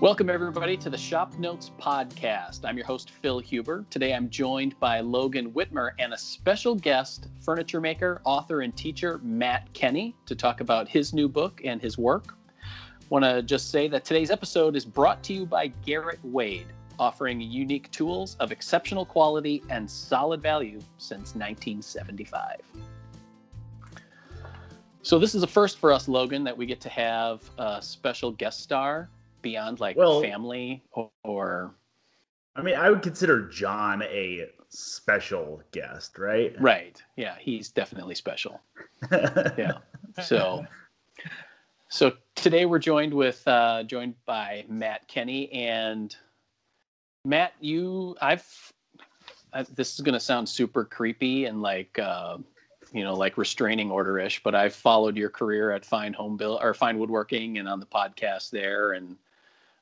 Welcome, everybody, to the Shop Notes Podcast. I'm your host, Phil Huber. Today I'm joined by Logan Whitmer and a special guest, furniture maker, author, and teacher Matt Kenney, to talk about his new book and his work. Want to just say that today's episode is brought to you by Garrett Wade, offering unique tools of exceptional quality and solid value since 1975. So, this is a first for us, Logan, that we get to have a special guest star beyond like well, family or, or I mean, I would consider John a special guest, right? Right. Yeah, he's definitely special. yeah. So so today we're joined with uh joined by Matt Kenney and Matt, you I've I, this is going to sound super creepy and like uh you know, like restraining order-ish, but I've followed your career at Fine Home Bill or Fine Woodworking and on the podcast there and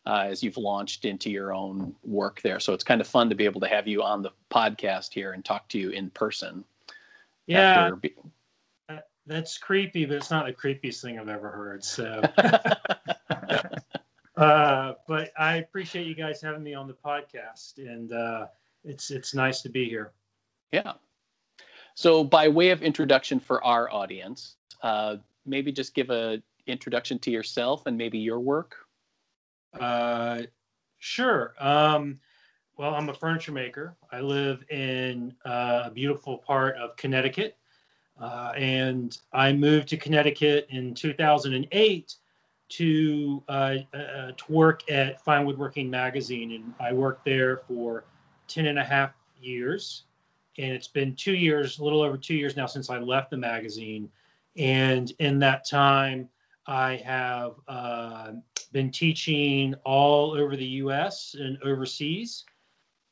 uh, as you've launched into your own work there. So it's kind of fun to be able to have you on the podcast here and talk to you in person. Yeah. Be- that's creepy, but it's not the creepiest thing I've ever heard. So, uh, but I appreciate you guys having me on the podcast, and uh, it's it's nice to be here. Yeah. So, by way of introduction for our audience, uh, maybe just give a introduction to yourself and maybe your work. Uh, sure. Um, well, I'm a furniture maker. I live in uh, a beautiful part of Connecticut. Uh, and I moved to Connecticut in 2008 to uh, uh, to work at Fine Woodworking Magazine, and I worked there for 10 and a half years. And it's been two years, a little over two years now since I left the magazine. And in that time, I have uh, been teaching all over the US and overseas.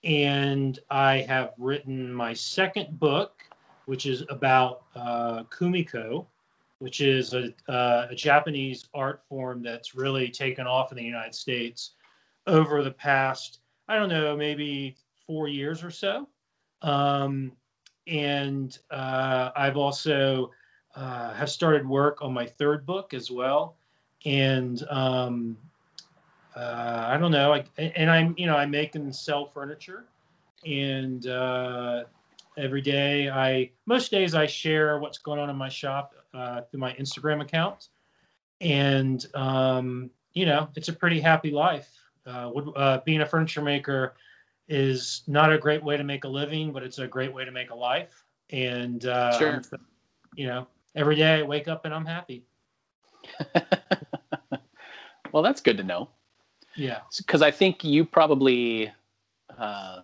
And I have written my second book, which is about uh, kumiko, which is a, uh, a, Japanese art form that's really taken off in the United States over the past, I don't know, maybe four years or so. Um, and uh, I've also uh, have started work on my third book as well, and um, uh, I don't know. I, and I'm you know I make and sell furniture, and uh, every day I most days I share what's going on in my shop uh, through my Instagram account, and um, you know it's a pretty happy life. Uh, would, uh, being a furniture maker is not a great way to make a living, but it's a great way to make a life. And uh, sure. you know, every day I wake up and I'm happy. well, that's good to know. Yeah. Because I think you probably uh,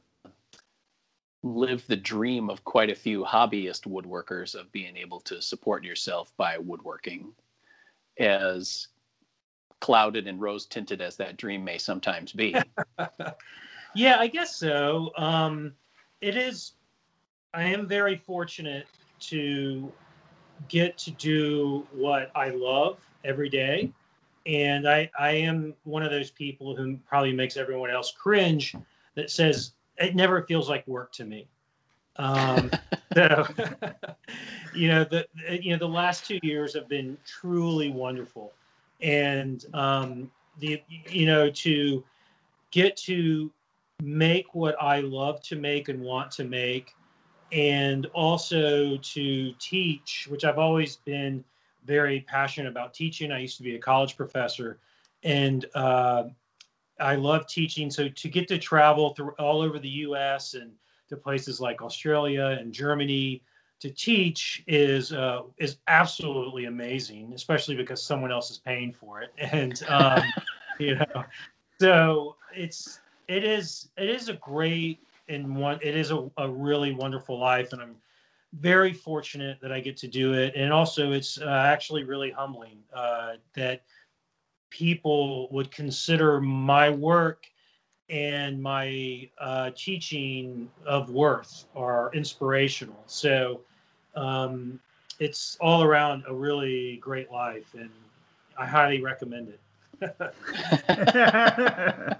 live the dream of quite a few hobbyist woodworkers of being able to support yourself by woodworking, as clouded and rose tinted as that dream may sometimes be. yeah, I guess so. Um, it is. I am very fortunate to get to do what I love every day. And I, I am one of those people who probably makes everyone else cringe that says it never feels like work to me. Um, so, you know, the, you know, the last two years have been truly wonderful. And, um, the, you know, to get to make what I love to make and want to make and also to teach, which I've always been very passionate about teaching. I used to be a college professor, and uh, I love teaching. So to get to travel through all over the U.S. and to places like Australia and Germany to teach is uh, is absolutely amazing, especially because someone else is paying for it, and um, you know, so it's it is it is a great and one it is a, a really wonderful life and i'm very fortunate that i get to do it. And also it's uh, actually really humbling uh, that people would consider my work and my uh, teaching of worth are inspirational. So um, it's all around a really great life and i highly recommend it.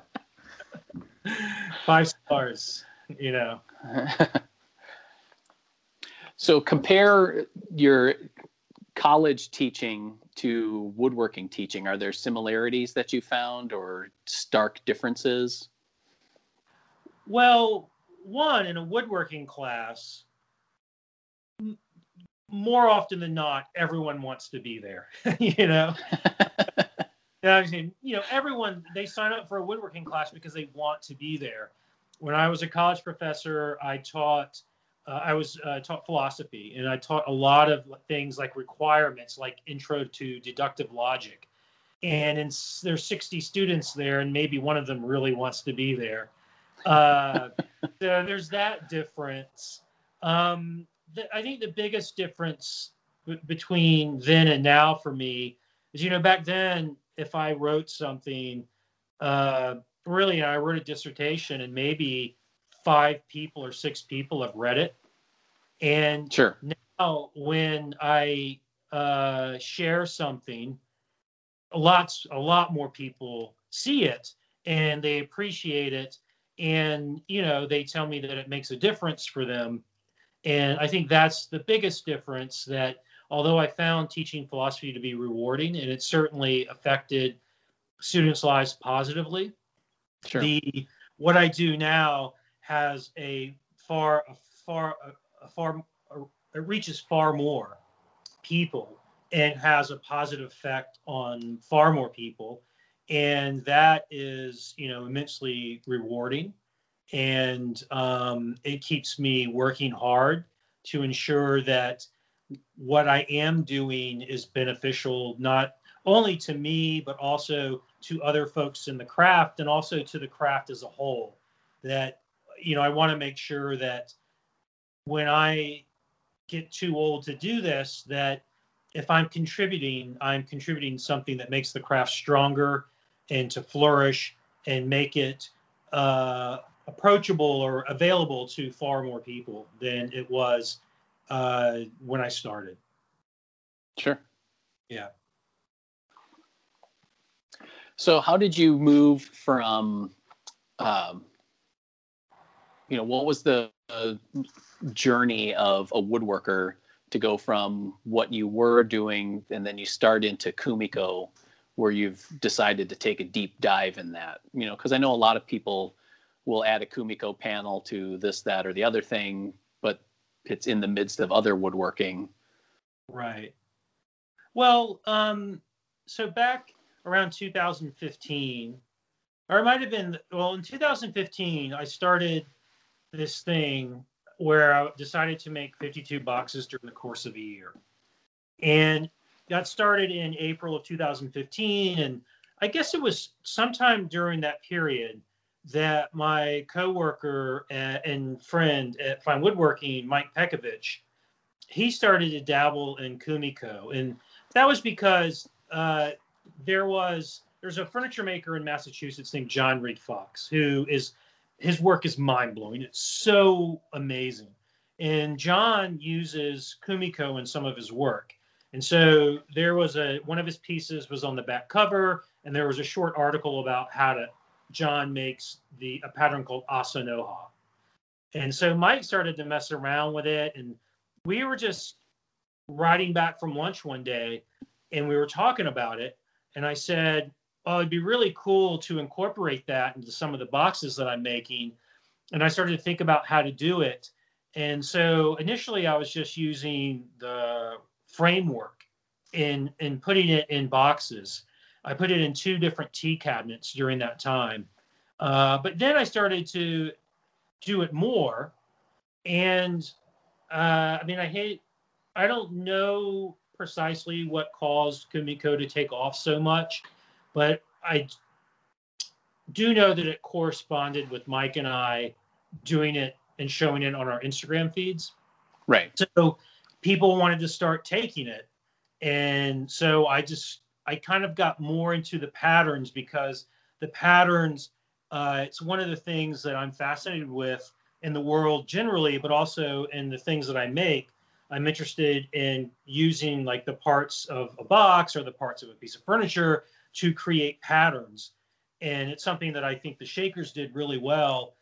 Five stars you know. so compare your college teaching to woodworking teaching, are there similarities that you found or stark differences? Well, one in a woodworking class, m- more often than not, everyone wants to be there. you know, you know, everyone they sign up for a woodworking class because they want to be there. When I was a college professor, I taught. Uh, I was uh, taught philosophy, and I taught a lot of things like requirements, like intro to deductive logic. And in, there's 60 students there, and maybe one of them really wants to be there. Uh, so there's that difference. Um, the, I think the biggest difference b- between then and now for me is, you know, back then if I wrote something, uh, really, I wrote a dissertation and maybe five people or six people have read it. And sure. now when I uh, share something, lots, a lot more people see it and they appreciate it. And, you know, they tell me that it makes a difference for them. And I think that's the biggest difference that although I found teaching philosophy to be rewarding and it certainly affected students' lives positively, Sure. the what I do now has a far, a far, a, a far, a, it reaches far more people and has a positive effect on far more people, and that is, you know, immensely rewarding, and um, it keeps me working hard to ensure that what I am doing is beneficial not only to me but also to other folks in the craft and also to the craft as a whole that you know I want to make sure that when I get too old to do this that if I'm contributing I'm contributing something that makes the craft stronger and to flourish and make it uh, approachable or available to far more people than it was uh, when I started. Sure. Yeah. So, how did you move from, um, you know, what was the uh, journey of a woodworker to go from what you were doing and then you start into Kumiko, where you've decided to take a deep dive in that? You know, because I know a lot of people will add a Kumiko panel to this, that, or the other thing, but it's in the midst of other woodworking. Right. Well, um, so back around 2015, or it might have been, well, in 2015, I started this thing where I decided to make 52 boxes during the course of a year. And got started in April of 2015. And I guess it was sometime during that period that my coworker and friend at Fine Woodworking, Mike Pekovich, he started to dabble in Kumiko. And that was because uh, there was there's a furniture maker in Massachusetts named John Reed Fox who is his work is mind blowing. It's so amazing, and John uses Kumiko in some of his work. And so there was a one of his pieces was on the back cover, and there was a short article about how to John makes the a pattern called Asanoha. And so Mike started to mess around with it, and we were just riding back from lunch one day, and we were talking about it, and I said, "Oh, it'd be really cool to incorporate that into some of the boxes that I'm making." And I started to think about how to do it. And so initially, I was just using the framework in in putting it in boxes. I put it in two different tea cabinets during that time. Uh, but then I started to do it more. And uh, I mean, I hate, I don't know precisely what caused Kumiko to take off so much, but I do know that it corresponded with Mike and I doing it and showing it on our Instagram feeds. Right. So people wanted to start taking it. And so I just, I kind of got more into the patterns because the patterns, uh, it's one of the things that I'm fascinated with in the world generally, but also in the things that I make. I'm interested in using like the parts of a box or the parts of a piece of furniture to create patterns. And it's something that I think the Shakers did really well.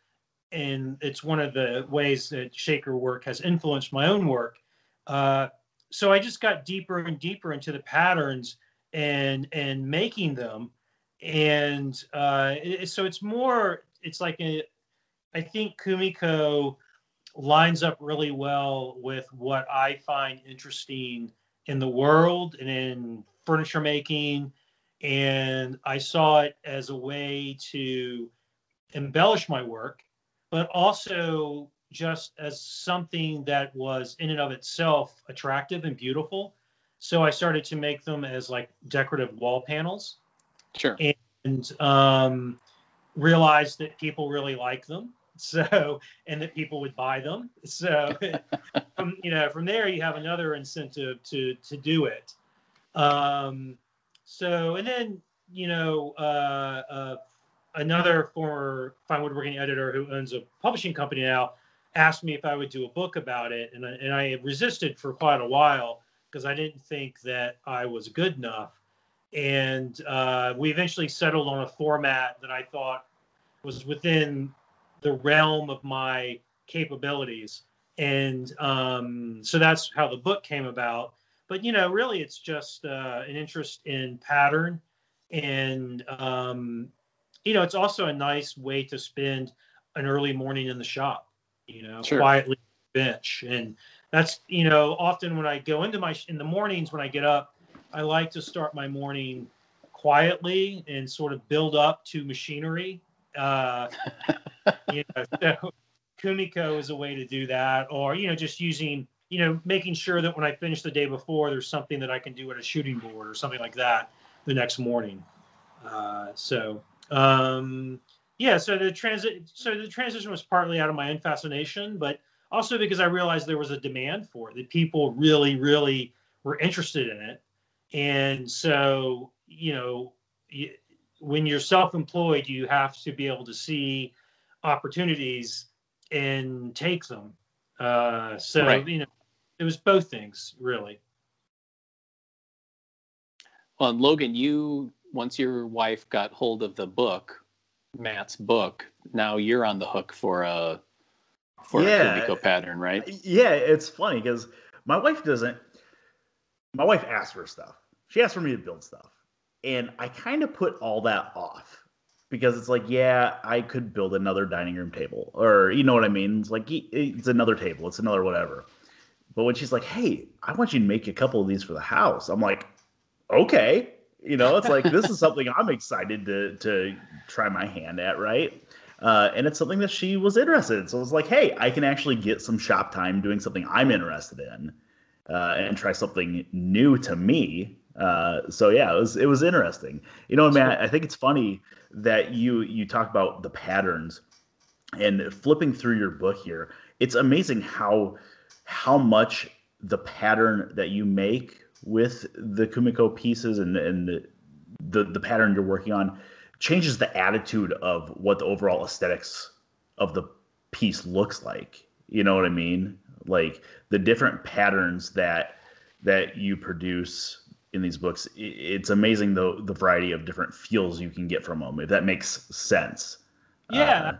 And it's one of the ways that Shaker work has influenced my own work. Uh, so I just got deeper and deeper into the patterns and and making them, and uh, it, so it's more. It's like a, I think Kumiko lines up really well with what I find interesting in the world and in furniture making. And I saw it as a way to embellish my work, but also just as something that was in and of itself attractive and beautiful. So I started to make them as like decorative wall panels. Sure. And um, realized that people really like them. So, and that people would buy them. So, from, you know, from there you have another incentive to to do it. Um, so, and then you know, uh, uh, another former fine woodworking editor who owns a publishing company now asked me if I would do a book about it, and I, and I resisted for quite a while because I didn't think that I was good enough. And uh, we eventually settled on a format that I thought was within the realm of my capabilities. And um, so that's how the book came about. But, you know, really it's just uh, an interest in pattern. And, um, you know, it's also a nice way to spend an early morning in the shop you know, sure. quietly bench. And that's, you know, often when I go into my, in the mornings when I get up, I like to start my morning quietly and sort of build up to machinery. Uh, you know, so Kumiko is a way to do that, or, you know, just using, you know, making sure that when I finish the day before, there's something that I can do at a shooting board or something like that the next morning. Uh, so, um, yeah, so the transit so the transition was partly out of my own fascination, but also because I realized there was a demand for it, that people really, really were interested in it. And so, you know, when you're self-employed, you have to be able to see opportunities and take them. Uh, so, right. you know, it was both things really. Well, Logan, you once your wife got hold of the book, Matt's book, now you're on the hook for a for yeah. a Kumiko pattern, right? Yeah, it's funny because my wife doesn't. My wife asks for stuff. She asks for me to build stuff, and I kind of put all that off because it's like, yeah, I could build another dining room table, or you know what I mean. It's like it's another table, it's another whatever. But when she's like, "Hey, I want you to make a couple of these for the house," I'm like, "Okay." You know, it's like this is something I'm excited to to try my hand at, right? Uh, and it's something that she was interested in. So it was like, hey, I can actually get some shop time doing something I'm interested in, uh, and try something new to me. Uh, so yeah, it was it was interesting. You know, man, I think it's funny that you you talk about the patterns and flipping through your book here. It's amazing how how much the pattern that you make with the Kumiko pieces and and the the pattern you're working on changes the attitude of what the overall aesthetics of the piece looks like. You know what I mean? Like the different patterns that that you produce in these books. It's amazing the the variety of different feels you can get from them. If that makes sense. Yeah. Uh,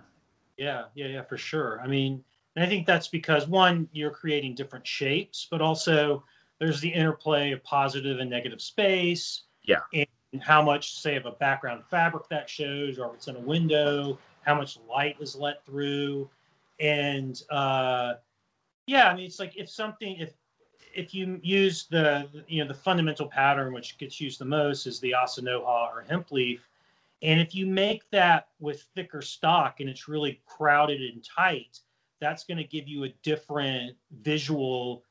yeah, yeah, yeah, for sure. I mean, and I think that's because one, you're creating different shapes, but also there's the interplay of positive and negative space. Yeah. And how much, say, of a background fabric that shows, or if it's in a window, how much light is let through. And uh, yeah, I mean, it's like if something, if if you use the you know the fundamental pattern which gets used the most is the asanoha or hemp leaf. And if you make that with thicker stock and it's really crowded and tight that's going to give you a different visual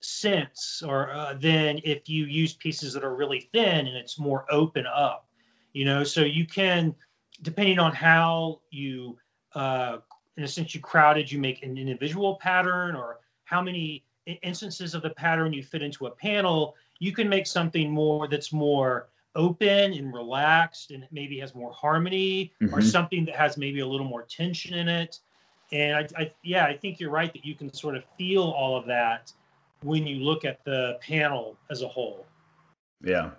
sense or uh, if you use pieces that are really thin and it's more open up you know? So you can depending on how you uh, in a sense you crowded you make an individual pattern or how many instances of the pattern you fit into a panel you can make something more that's more open and relaxed and maybe has more harmony mm-hmm. or something that has maybe a little more tension in it and I, I yeah i think you're right that you can sort of feel all of that when you look at the panel as a whole. Yeah.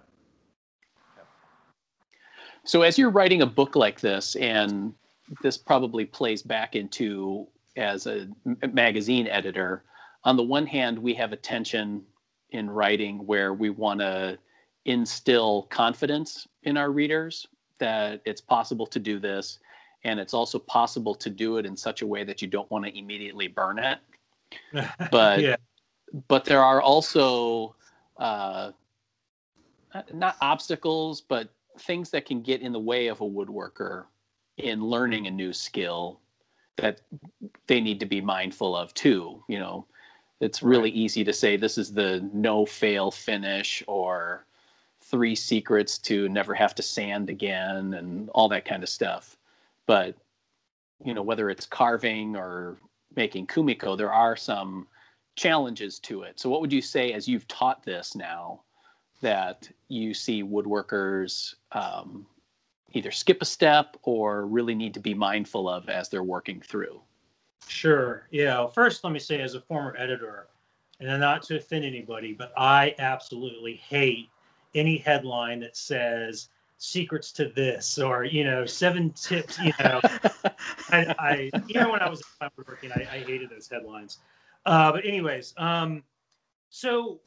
So as you're writing a book like this, and this probably plays back into as a magazine editor, on the one hand, we have attention in writing where we want to instill confidence in our readers that it's possible to do this and it's also possible to do it in such a way that you don't want to immediately burn it but yeah. but there are also uh, not obstacles but things that can get in the way of a woodworker in learning a new skill that they need to be mindful of too you know it's really right. easy to say this is the no fail finish or three secrets to never have to sand again and all that kind of stuff. But you know, whether it's carving or making kumiko, there are some challenges to it. So what would you say as you've taught this now that you see woodworkers um, either skip a step or really need to be mindful of as they're working through? Sure. Yeah. First, let me say, as a former editor, and not to offend anybody, but I absolutely hate any headline that says secrets to this or you know seven tips you know I, I even when i was working I, I hated those headlines uh, but anyways um so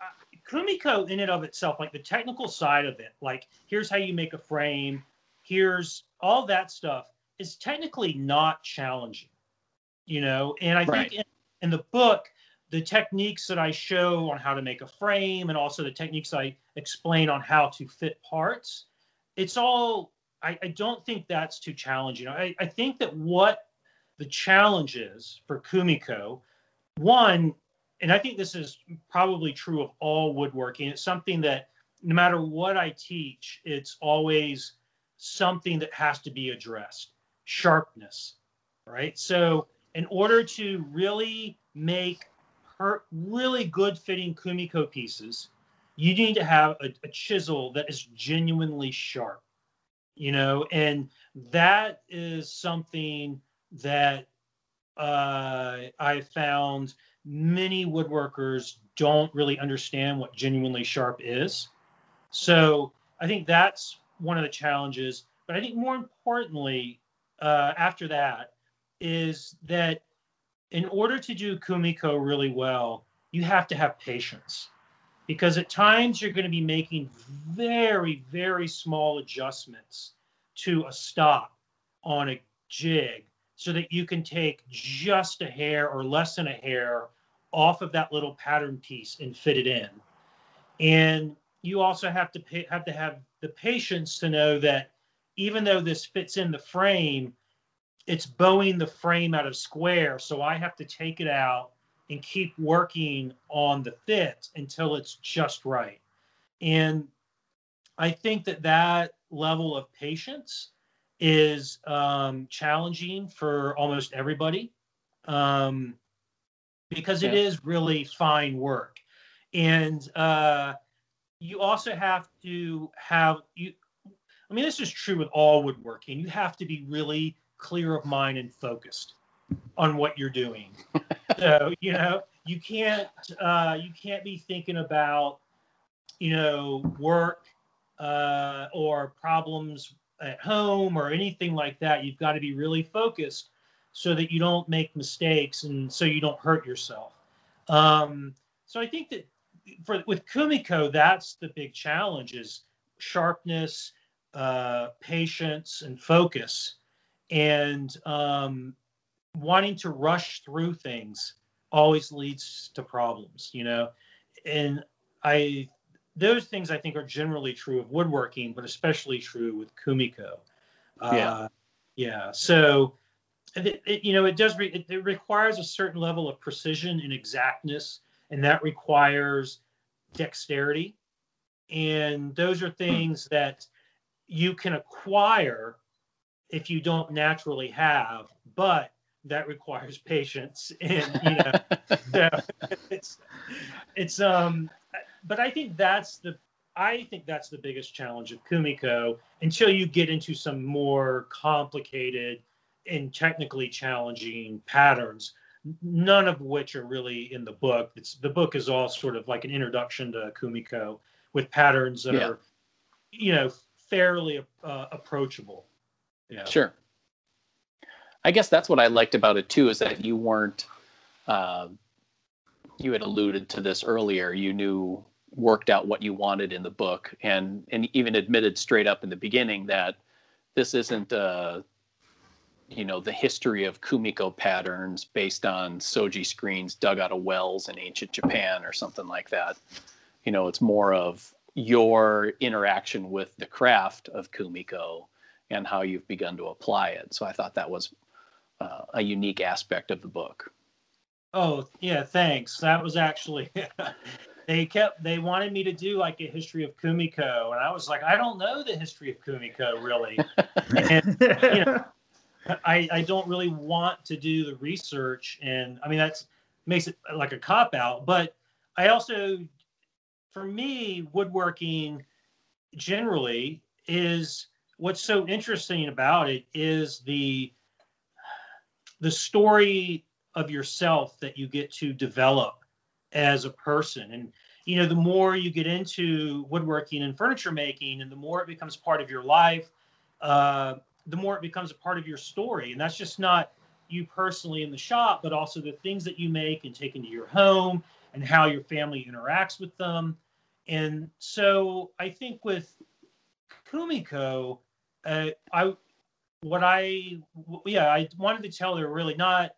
uh, kumiko in and of itself like the technical side of it like here's how you make a frame here's all that stuff is technically not challenging you know and i right. think in, in the book the techniques that I show on how to make a frame and also the techniques I explain on how to fit parts, it's all, I, I don't think that's too challenging. I, I think that what the challenge is for Kumiko, one, and I think this is probably true of all woodworking, it's something that no matter what I teach, it's always something that has to be addressed sharpness, right? So, in order to really make per- really good fitting kumiko pieces, you need to have a, a chisel that is genuinely sharp, you know, and that is something that uh, I found many woodworkers don't really understand what genuinely sharp is. So I think that's one of the challenges. But I think more importantly, uh, after that, is that in order to do kumiko really well, you have to have patience because at times you're going to be making very, very small adjustments to a stop on a jig so that you can take just a hair or less than a hair off of that little pattern piece and fit it in. And you also have to pay, have to have the patience to know that even though this fits in the frame, it's bowing the frame out of square. So I have to take it out and keep working on the fit until it's just right. And I think that that level of patience is um, challenging for almost everybody um, because it yeah. is really fine work. And uh, you also have to have you. I mean, this is true with all woodworking. You have to be really clear of mind and focused on what you're doing. so you know you can't uh, you can't be thinking about you know work uh, or problems at home or anything like that. You've got to be really focused so that you don't make mistakes and so you don't hurt yourself. Um, so I think that for with Kumiko, that's the big challenge is sharpness, uh, patience, and focus and um, wanting to rush through things always leads to problems you know? And i those things i think are generally true of woodworking but especially true with kumiko. Yeah. Uh, yeah so it, it, you know it does re- it, it requires a certain level of precision and exactness and that requires dexterity. And those are things that you can acquire if you don't naturally have, but that requires patience and you know so it's it's um but I think that's the I think that's the biggest challenge of Kumiko until you get into some more complicated and technically challenging patterns, none of which are really in the book. It's the book is all sort of like an introduction to Kumiko with patterns that yeah. are, you know, fairly uh, approachable. Yeah. Sure. I guess that's what I liked about it too is that you weren't, uh, you had alluded to this earlier. You knew worked out what you wanted in the book, and and even admitted straight up in the beginning that this isn't uh, you know the history of kumiko patterns based on shoji screens dug out of wells in ancient Japan or something like that. You know, it's more of your interaction with the craft of kumiko and how you've begun to apply it. So I thought that was uh, a unique aspect of the book. Oh yeah, thanks. That was actually they kept they wanted me to do like a history of Kumiko, and I was like, I don't know the history of Kumiko really. and, you know, I I don't really want to do the research, and I mean that's makes it like a cop out. But I also, for me, woodworking generally is what's so interesting about it is the the story of yourself that you get to develop as a person. And you know the more you get into woodworking and furniture making and the more it becomes part of your life uh, the more it becomes a part of your story. And that's just not you personally in the shop but also the things that you make and take into your home and how your family interacts with them. And so i think with kumiko uh, i what i yeah i wanted to tell her really not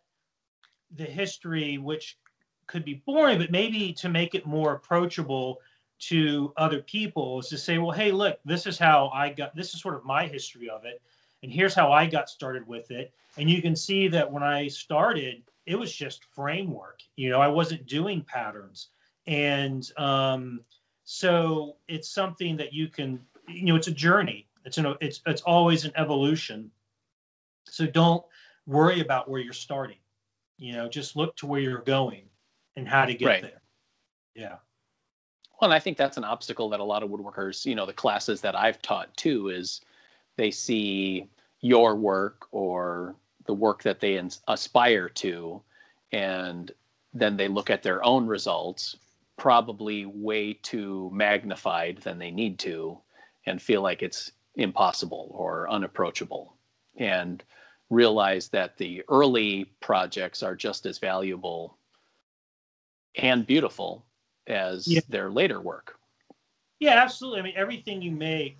the history, which could be boring, but maybe to make it more approachable to other people is to say, well, hey, look, this is how I got, this is sort of my history of it. And here's how I got started with it. And you can see that when I started, it was just framework. You know, I wasn't doing patterns. And um, so it's something that you can, you know, it's a journey. It's an, it's, it's always an evolution. So don't worry about where you're starting. You know, just look to where you're going and how to get right. there. Yeah. Well, and I think that's an obstacle that a lot of woodworkers, you know, the classes that I've taught too, is they see your work or the work that they aspire to, and then they look at their own results, probably way too magnified than they need to, and feel like it's impossible or unapproachable. And realize that the early projects are just as valuable and beautiful as yeah. their later work. Yeah, absolutely. I mean, everything you make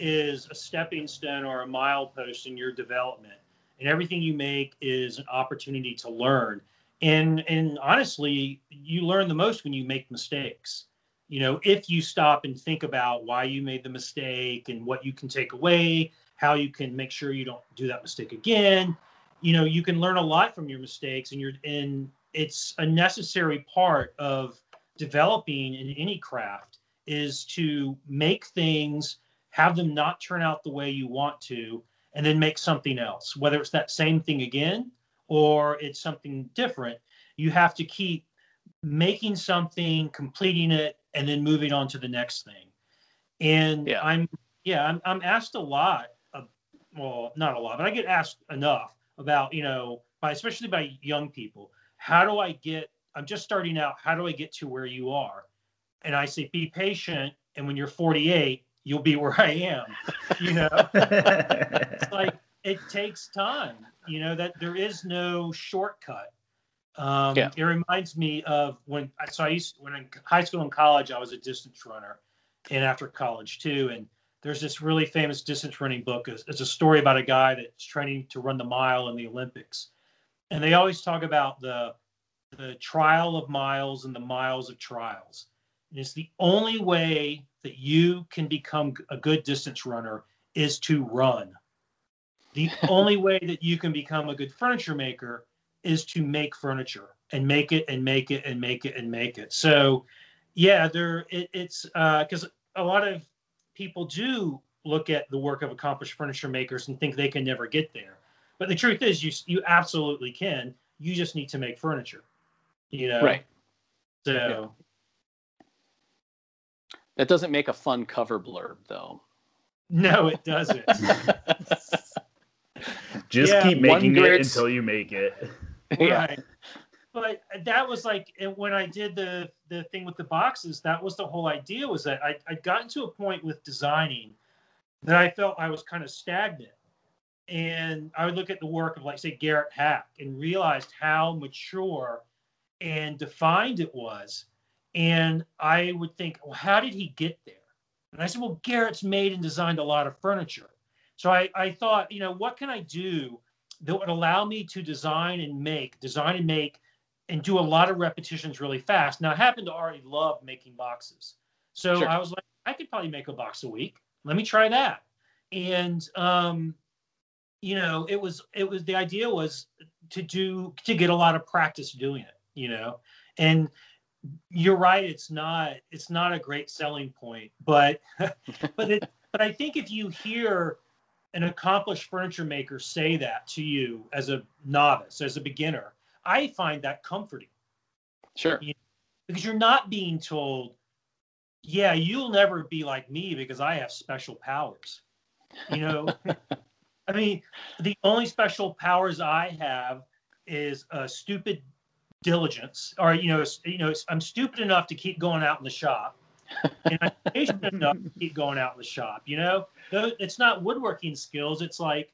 is a stepping stone or a milepost in your development, and everything you make is an opportunity to learn. And and honestly, you learn the most when you make mistakes. You know, if you stop and think about why you made the mistake and what you can take away how you can make sure you don't do that mistake again. You know, you can learn a lot from your mistakes, and you're in. It's a necessary part of developing in any craft is to make things, have them not turn out the way you want to, and then make something else. Whether it's that same thing again or it's something different, you have to keep making something, completing it, and then moving on to the next thing. And yeah. I'm yeah, I'm I'm asked a lot well, not a lot, but I get asked enough about, you know, by especially by young people, how do I get, I'm just starting out, how do I get to where you are? And I say, be patient. And when you're 48, you'll be where I am. You know, it's like it takes time, you know, that there is no shortcut. Um, yeah. It reminds me of when, I so I used, when in high school and college, I was a distance runner and after college too. And there's this really famous distance running book. It's, it's, a story about a guy that's training to run the mile in the Olympics, and they always talk about the the trial of miles and the miles of trials. And it's the only way that you can become a good distance runner is to run. The only way that you can become a good furniture maker is to make furniture and make it and make it and make it and make it. So, yeah, there it, it's because uh, a lot of people do look at the work of accomplished furniture makers and think they can never get there. But the truth is, you you absolutely can. You just need to make furniture. You know, right? So yeah. that doesn't make a fun cover blurb, though. No, it doesn't. just yeah, keep making it until you make it. Right but that was like when I did the the thing with the boxes. That was the whole idea. Was that I I'd gotten to a point with designing that I felt I was kind of stagnant, and I would look at the work of like say Garrett Hack and realized how mature and defined it was. And I would think, well, how did he get there? And I said, well, Garrett's made and designed a lot of furniture. So I, I thought, you know, what can I do that would allow me to design and make, design and make, and do a lot of repetitions really fast. Now, I happen to already love making boxes. So sure. I was like, I could probably make a box a week. Let me try that. And, um, you know, it was, it was, the idea was to do, to get a lot of practice doing it, you know, and you're right. It's not, it's not a great selling point, but, but it, but I think if you hear an accomplished furniture maker say that to you as a novice, as a beginner, I find that comforting. Sure. You know, because you're not being told, yeah, you'll never be like me because I have special powers. You know, I mean, the only special powers I have is a stupid diligence, or you know, you know, I'm stupid enough to keep going out in the shop, and I'm patient enough to keep going out in the shop. You know, it's not woodworking skills. It's like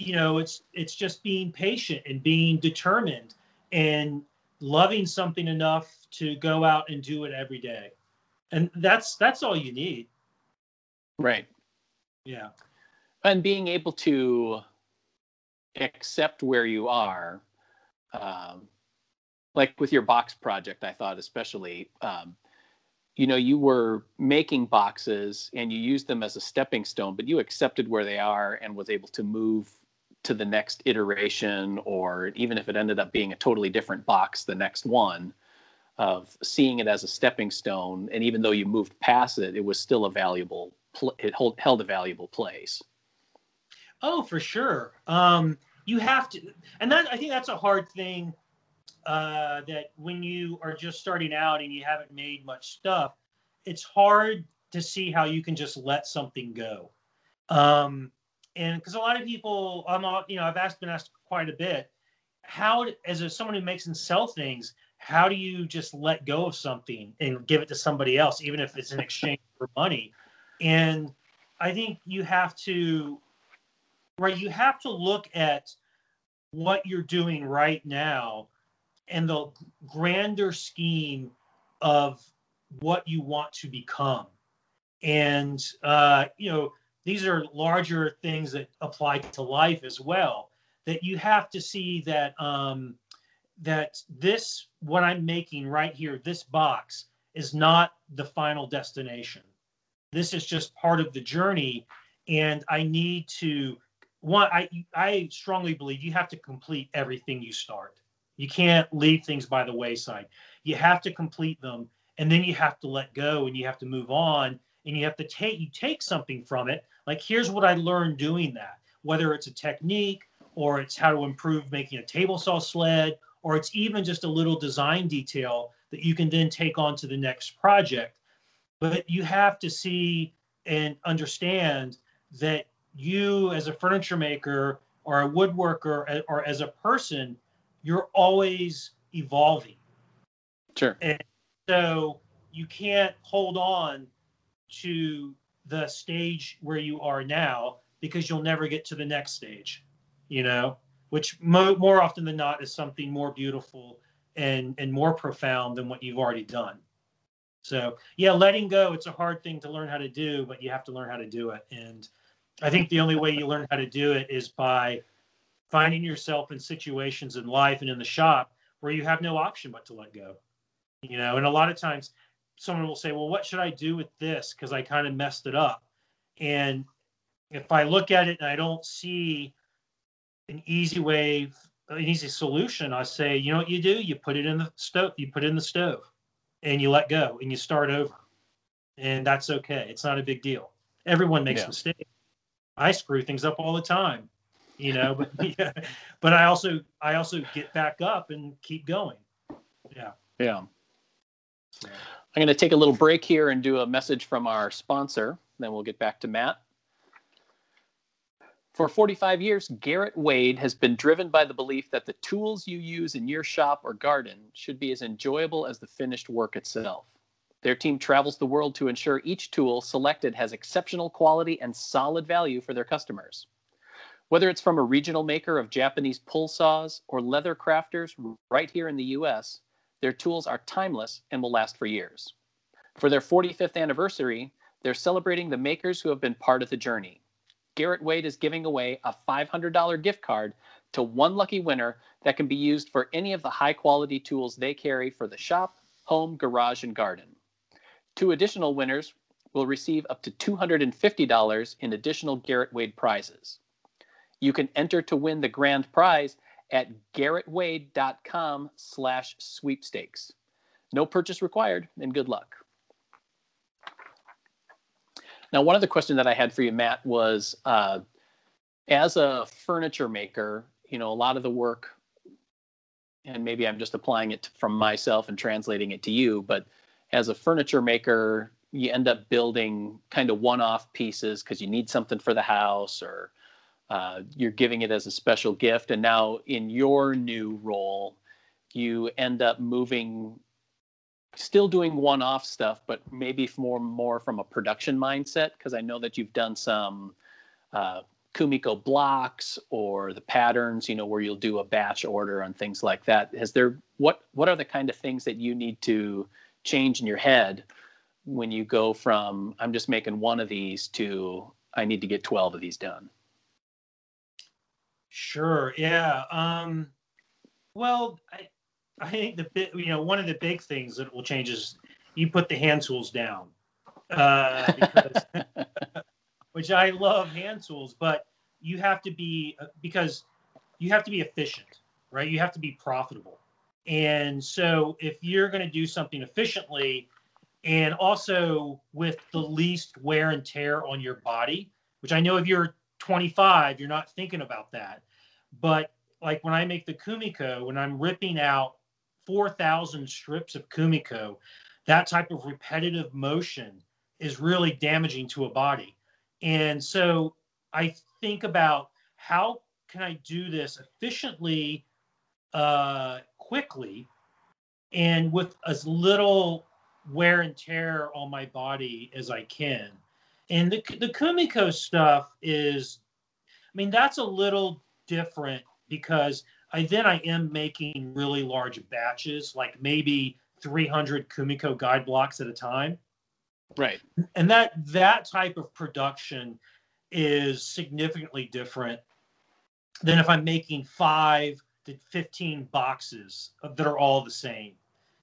you know it's it's just being patient and being determined and loving something enough to go out and do it every day and that's that's all you need right yeah and being able to accept where you are um, like with your box project i thought especially um, you know you were making boxes and you used them as a stepping stone but you accepted where they are and was able to move to the next iteration or even if it ended up being a totally different box the next one of seeing it as a stepping stone. And even though you moved past it it was still a valuable it hold, held a valuable place. Oh for sure. Um, you have to and that i think that's a hard thing uh, that when you are just starting out and you haven't made much stuff it's hard to see how you can just let something go um, and because a lot of people, I'm all, you know, I've asked, been asked quite a bit, how, as a, someone who makes and sell things, how do you just let go of something and give it to somebody else, even if it's in exchange for money? And I think you have to, right, you have to look at what you're doing right now and the grander scheme of what you want to become. And, uh, you know, these are larger things that apply to life as well that you have to see that um, that this what i'm making right here this box is not the final destination this is just part of the journey and i need to one i i strongly believe you have to complete everything you start you can't leave things by the wayside. You have to complete them and then you have to let go and you have to move on and you have to take you take something from it. Like here's what i learned doing that. Whether it's a technique or it's how to improve making a table saw sled or it's even just a little design detail that you can then take on to the next project. But you have to see and understand that you as a furniture maker or a woodworker or as a person you're always evolving sure and so you can't hold on to the stage where you are now because you'll never get to the next stage, you know, which mo- more often than not is something more beautiful and and more profound than what you've already done. So yeah, letting go, it's a hard thing to learn how to do, but you have to learn how to do it. And I think the only way you learn how to do it is by finding yourself in situations in life and in the shop where you have no option but to let go. You know, and a lot of times someone will say, well, what should I do with this? Because I kind of messed it up. And if I look at it and I don't see an easy way, an easy solution, I say, you know what you do? You put it in the stove, you put it in the stove and you let go and you start over. And that's okay. It's not a big deal. Everyone makes yeah. mistakes. I screw things up all the time, you know, but yeah, but I also I also get back up and keep going. Yeah. Yeah. I'm going to take a little break here and do a message from our sponsor. Then we'll get back to Matt. For 45 years, Garrett Wade has been driven by the belief that the tools you use in your shop or garden should be as enjoyable as the finished work itself. Their team travels the world to ensure each tool selected has exceptional quality and solid value for their customers. Whether it's from a regional maker of Japanese pull saws or leather crafters right here in the US, Their tools are timeless and will last for years. For their 45th anniversary, they're celebrating the makers who have been part of the journey. Garrett Wade is giving away a $500 gift card to one lucky winner that can be used for any of the high quality tools they carry for the shop, home, garage, and garden. Two additional winners will receive up to $250 in additional Garrett Wade prizes. You can enter to win the grand prize at garrettwade.com slash sweepstakes. No purchase required, and good luck. Now, one of the questions that I had for you, Matt, was uh, as a furniture maker, you know, a lot of the work, and maybe I'm just applying it from myself and translating it to you, but as a furniture maker, you end up building kind of one-off pieces because you need something for the house or uh, you're giving it as a special gift. And now in your new role, you end up moving still doing one-off stuff, but maybe more more from a production mindset. Because I know that you've done some uh, Kumiko blocks or the patterns, you know, where you'll do a batch order and things like that. Has there what what are the kind of things that you need to change in your head when you go from I'm just making one of these to I need to get 12 of these done? Sure. Yeah. Um, well, I, I think the bit, you know, one of the big things that will change is you put the hand tools down, uh, because, which I love hand tools, but you have to be uh, because you have to be efficient, right? You have to be profitable, and so if you're going to do something efficiently, and also with the least wear and tear on your body, which I know if you're 25, you're not thinking about that, but like when I make the kumiko, when I'm ripping out 4,000 strips of kumiko, that type of repetitive motion is really damaging to a body. And so I think about how can I do this efficiently, uh, quickly, and with as little wear and tear on my body as I can. And the, the Kumiko stuff is, I mean, that's a little different because I then I am making really large batches, like maybe 300 Kumiko guide blocks at a time. Right. And that that type of production is significantly different than if I'm making five to 15 boxes that are all the same.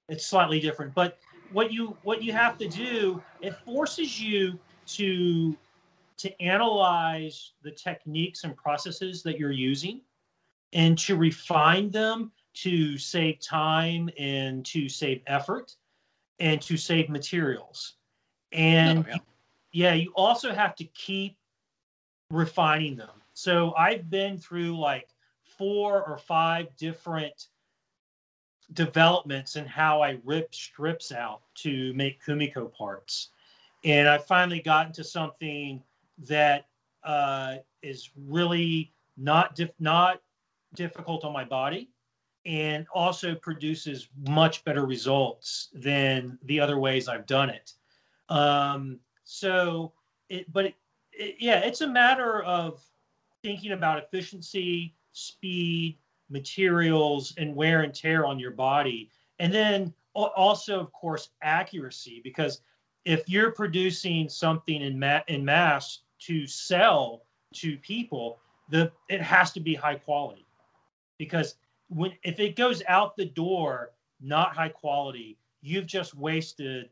It's slightly different, but what you what you have to do it forces you to to analyze the techniques and processes that you're using and to refine them to save time and to save effort and to save materials. And oh, yeah. yeah, you also have to keep refining them. So I've been through like four or five different developments in how I rip strips out to make Kumiko parts. And I finally got into something that uh, is really not not difficult on my body and also produces much better results than the other ways I've done it. Um, so it, but it, it, yeah, it's a matter of thinking about efficiency, speed, materials, and wear and tear on your body. And then also, of course, accuracy, because if you're producing something in, ma- in mass to sell to people, the it has to be high quality because when if it goes out the door not high quality, you've just wasted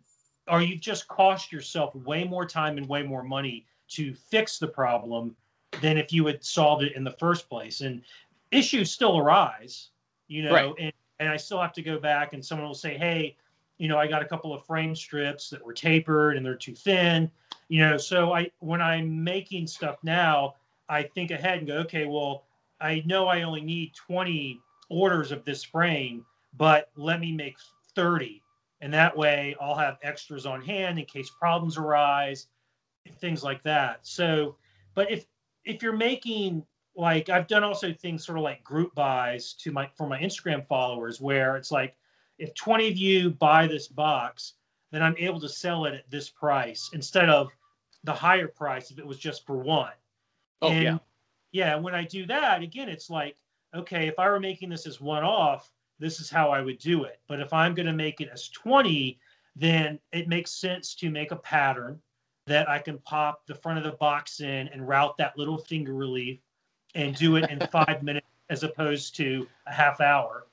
or you've just cost yourself way more time and way more money to fix the problem than if you had solved it in the first place. And issues still arise, you know, right. and, and I still have to go back and someone will say, Hey, you know, I got a couple of frame strips that were tapered and they're too thin, you know. So I, when I'm making stuff now, I think ahead and go, okay, well, I know I only need 20 orders of this frame, but let me make 30. And that way I'll have extras on hand in case problems arise, things like that. So, but if if you're making like I've done also things sort of like group buys to my for my Instagram followers where it's like if 20 of you buy this box, then I'm able to sell it at this price instead of the higher price if it was just for one. Oh and, yeah yeah, when I do that, again, it's like, okay, if I were making this as one off, this is how I would do it. But if I'm going to make it as 20, then it makes sense to make a pattern that I can pop the front of the box in and route that little finger relief and do it in five minutes as opposed to a half hour.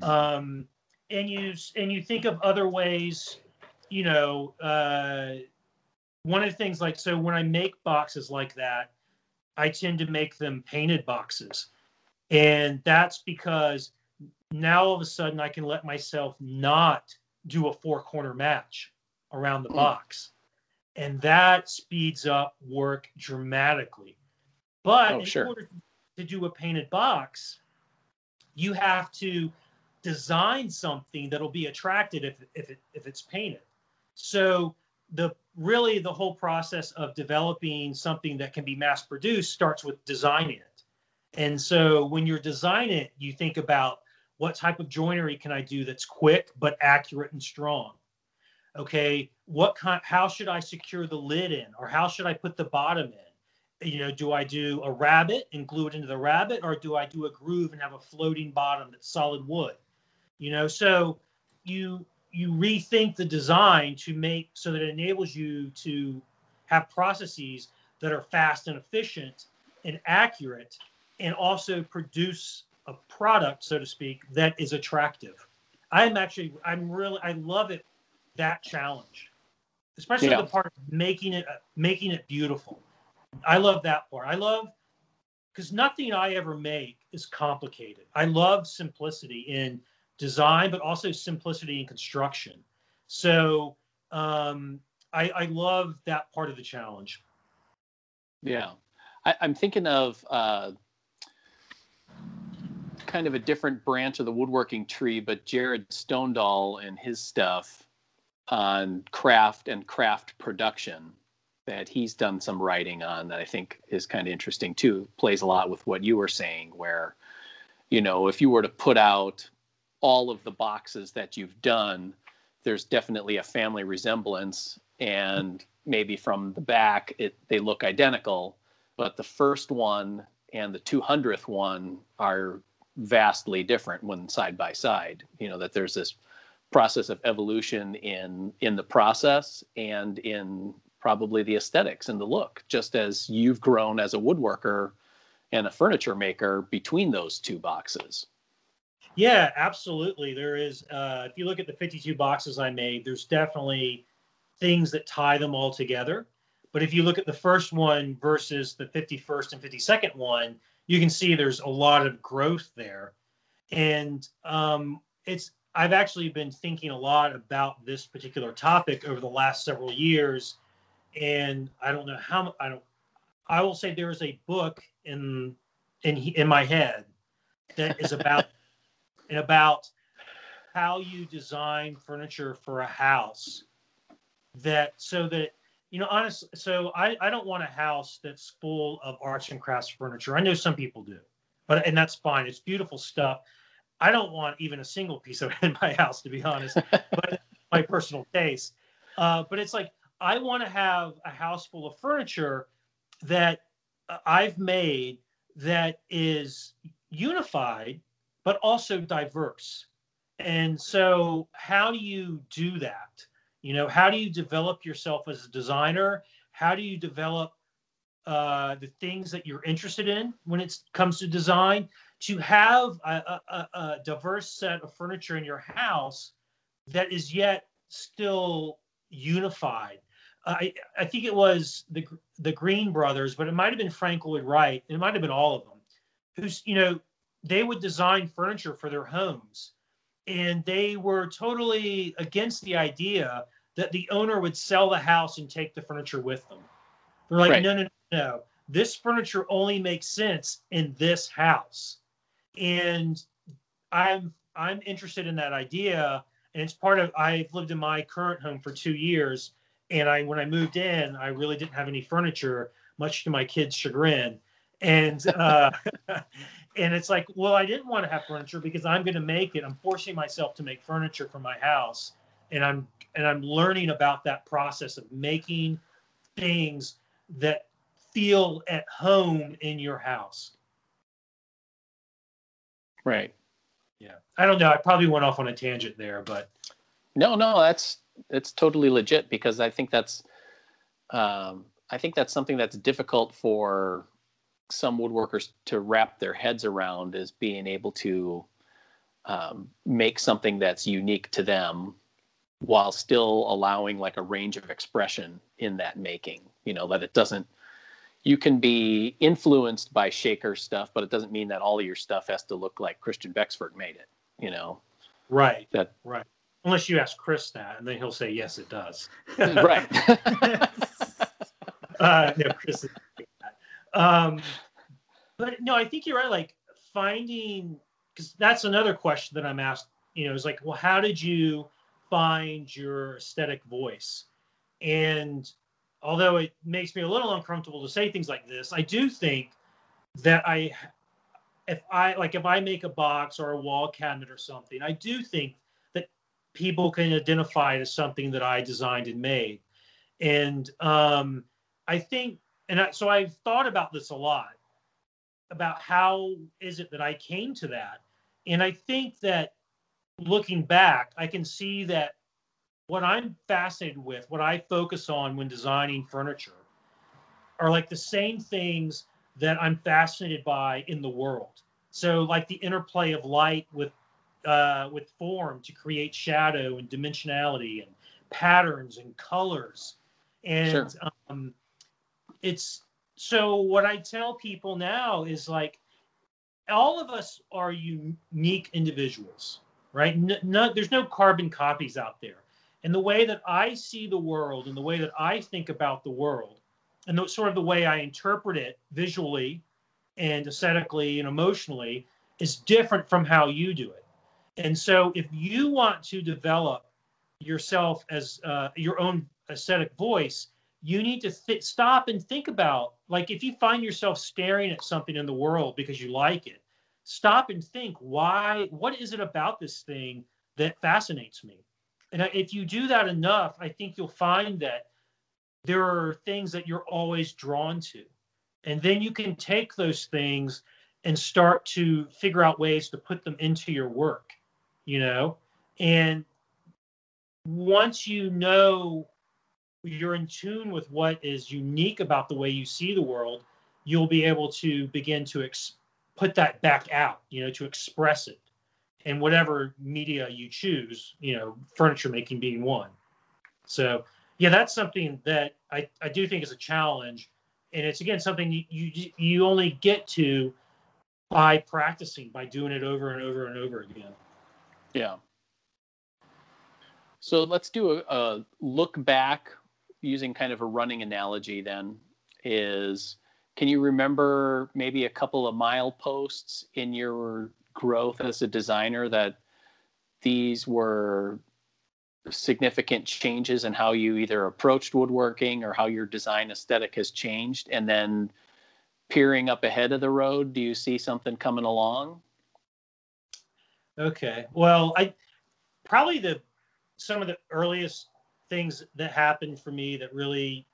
Um, and you and you think of other ways, you know, uh, one of the things like so when I make boxes like that, I tend to make them painted boxes. And that's because now all of a sudden I can let myself not do a four corner match around the mm. box. And that speeds up work dramatically. But oh, in sure. order to do a painted box, you have to design something that'll be attracted if, if, it, if it's painted. So the really the whole process of developing something that can be mass produced starts with designing it. And so when you're designing it, you think about what type of joinery can I do that's quick but accurate and strong? Okay, what kind how should I secure the lid in or how should I put the bottom in? You know, do I do a rabbet and glue it into the rabbet or do I do a groove and have a floating bottom that's solid wood? You know, so you you rethink the design to make so that it enables you to have processes that are fast and efficient and accurate and also produce a product so to speak that is attractive. I'm actually i'm really i love it that challenge. Especially yeah. the part of making it making it beautiful. I love that part. I love because nothing i ever make is complicated. I love simplicity in design, but also simplicity in construction. So um, I, I love that part of the challenge. Yeah, I, am thinking of uh, kind of a different branch of the woodworking tree, but Jarrod Stone Dahl and his stuff on craft and craft production that he's done some writing on that I think is kind of interesting too. Plays a lot with what you were saying, where you know if you were to put out all of the boxes that you've done, there's definitely a family resemblance. And maybe from the back, it they look identical, but the first one and the 200th one are vastly different when side by side. You know that there's this process of evolution in in the process and in probably the aesthetics and the look, just as you've grown as a woodworker and a furniture maker between those two boxes. Yeah, absolutely. There is. Uh, if you look at the 52 boxes I made, there's definitely things that tie them all together. But if you look at the first one versus the 51st and 52nd one, you can see there's a lot of growth there. And um, it's I've actually been thinking a lot about this particular topic over the last several years, and I don't know how I don't. I will say there is a book in in in my head that is about about how you design furniture for a house that so that you know honestly so I, I don't want a house that's full of arts and crafts furniture. I know some people do but and that's fine. It's beautiful stuff. I don't want even a single piece of it in my house to be honest but my personal taste. Uh, but it's like i want to have a house full of furniture that uh, i've made that is unified but also diverse. And so, how do you do that? You know, how do you develop yourself as a designer? How do you develop uh, the things that you're interested in when it comes to design? To have a, a, a diverse set of furniture in your house that is yet still unified. I, I think it was the the Greene brothers, but it might have been Frank Lloyd Wright. It might have been all of them. Who's you know they would design furniture for their homes. And they were totally against the idea that the owner would sell the house and take the furniture with them. They're like, right. no, no, no. This furniture only makes sense in this house. And I'm I'm interested in that idea. And it's part of I've lived in my current home for two years. And I when I moved in, I really didn't have any furniture, much to my kids' chagrin. And uh, and it's like, well, I didn't want to have furniture because I'm going to make it. I'm forcing myself to make furniture for my house, and I'm and I'm learning about that process of making things that feel at home in your house. Right. Yeah, I don't know. I probably went off on a tangent there, but no, no, that's it's totally legit because I think that's um, I think that's something that's difficult for some woodworkers to wrap their heads around is being able to um, make something that's unique to them while still allowing like a range of expression in that making you know that it doesn't you can be influenced by shaker stuff but it doesn't mean that all of your stuff has to look like Christian Becksvoort made it you know? Right that right. Unless you ask chris that and then he'll say yes it does. Right. Uh, no chris um, but no i think you're right like finding because that's another question that i'm asked you know is like well how did you find your aesthetic voice. And although it makes me a little uncomfortable to say things like this, I do think that I, if I like, if I make a box or a wall cabinet or something, I do think that people can identify it as something that I designed and made. And um, I think, and I, so I've thought about this a lot about how is it that I came to that. And I think that looking back, I can see that what I'm fascinated with, what I focus on when designing furniture, are like the same things that I'm fascinated by in the world. So, like the interplay of light with uh, with form to create shadow and dimensionality and patterns and colors, and sure. um, it's so. What I tell people now is like, all of us are unique individuals right? No, no, there's no carbon copies out there. And the way that I see the world and the way that I think about the world and the, sort of the way I interpret it visually and aesthetically and emotionally is different from how you do it. And so if you want to develop yourself as uh, your own aesthetic voice, you need to th- stop and think about like if you find yourself staring at something in the world because you like it stop and think why what is it about this thing that fascinates me? And if you do that enough i think you'll find that there are things that you're always drawn to. And then you can take those things and start to figure out ways to put them into your work you know? And once you know you're in tune with what is unique about the way you see the world you'll be able to begin to ex- put that back out, you know, to express it in whatever media you choose, you know, furniture making being one. So, yeah, that's something that I, I do think is a challenge. And it's again something you, you you only get to by practicing, by doing it over and over and over again. Yeah. So let's do a, a look back using kind of a running analogy then is can you remember maybe a couple of mileposts in your growth as a designer that these were significant changes in how you either approached woodworking or how your design aesthetic has changed? And then peering up ahead of the road do you see something coming along? Okay. Well i probably the some of the earliest things that happened for me that really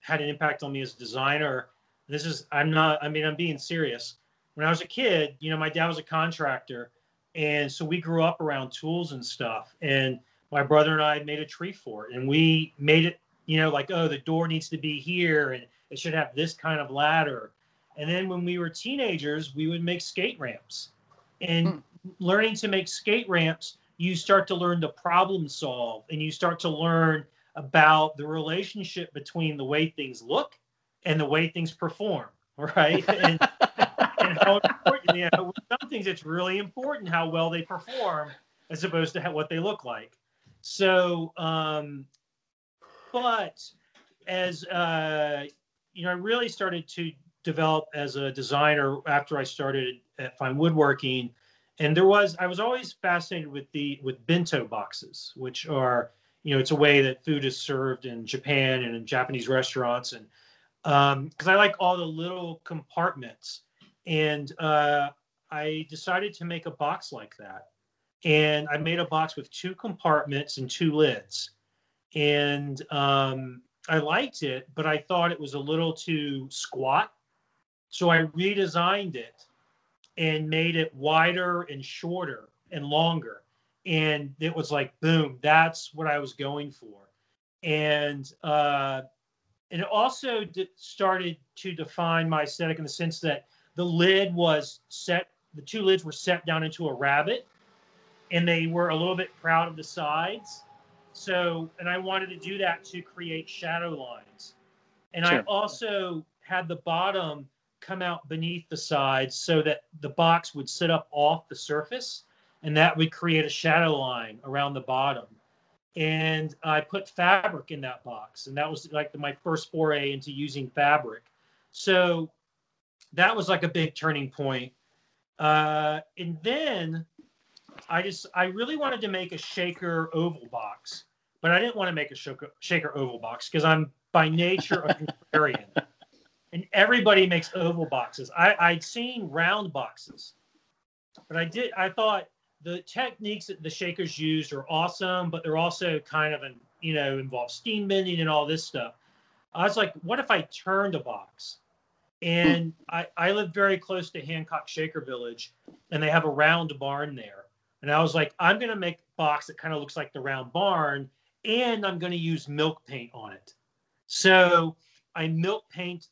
had an impact on me as a designer. This is i'm not i mean i'm being serious. When i was a kid you know my dad was a contractor and so we grew up around tools and stuff and my brother and i made a tree fort and we made it you know like oh the door needs to be here and it should have this kind of ladder. And then when we were teenagers we would make skate ramps. And hmm. learning to make skate ramps you start to learn to problem solve and you start to learn about the relationship between the way things look and the way things perform, right? And, and how important, you know, some things it's really important how well they perform as opposed to how, what they look like. So, um, but as uh, you know, I really started to develop as a designer after I started at Fine Woodworking, and there was I was always fascinated with the with bento boxes, which are you know it's a way that food is served in Japan and in Japanese restaurants, and um, because um, I like all the little compartments. And uh, I decided to make a box like that. And I made a box with two compartments and two lids. And um, I liked it, but I thought it was a little too squat. So I redesigned it and made it wider and shorter and longer. And it was like, boom, that's what I was going for. And uh, and it also d- started to define my aesthetic in the sense that the lid was set, the two lids were set down into a rabbet and they were a little bit proud of the sides. So, and I wanted to do that to create shadow lines. And I also had the bottom come out beneath the sides so that the box would sit up off the surface and that would create a shadow line around the bottom. And I put fabric in that box, and that was like the, my first foray into using fabric. So that was like a big turning point. Uh, and then I just I really wanted to make a shaker oval box, but I didn't want to make a shaker, shaker oval box because I'm by nature a contrarian, and everybody makes oval boxes. I, I'd seen round boxes, but I did I thought the techniques that the shakers used are awesome, but they're also kind of an you know involve steam bending and all this stuff. I was like, what if I turned a box? And I, I live very close to Hancock Shaker Village, and they have a round barn there. And I was like, I'm going to make a box that kind of looks like the round barn, and I'm going to use milk paint on it. So I milk paint,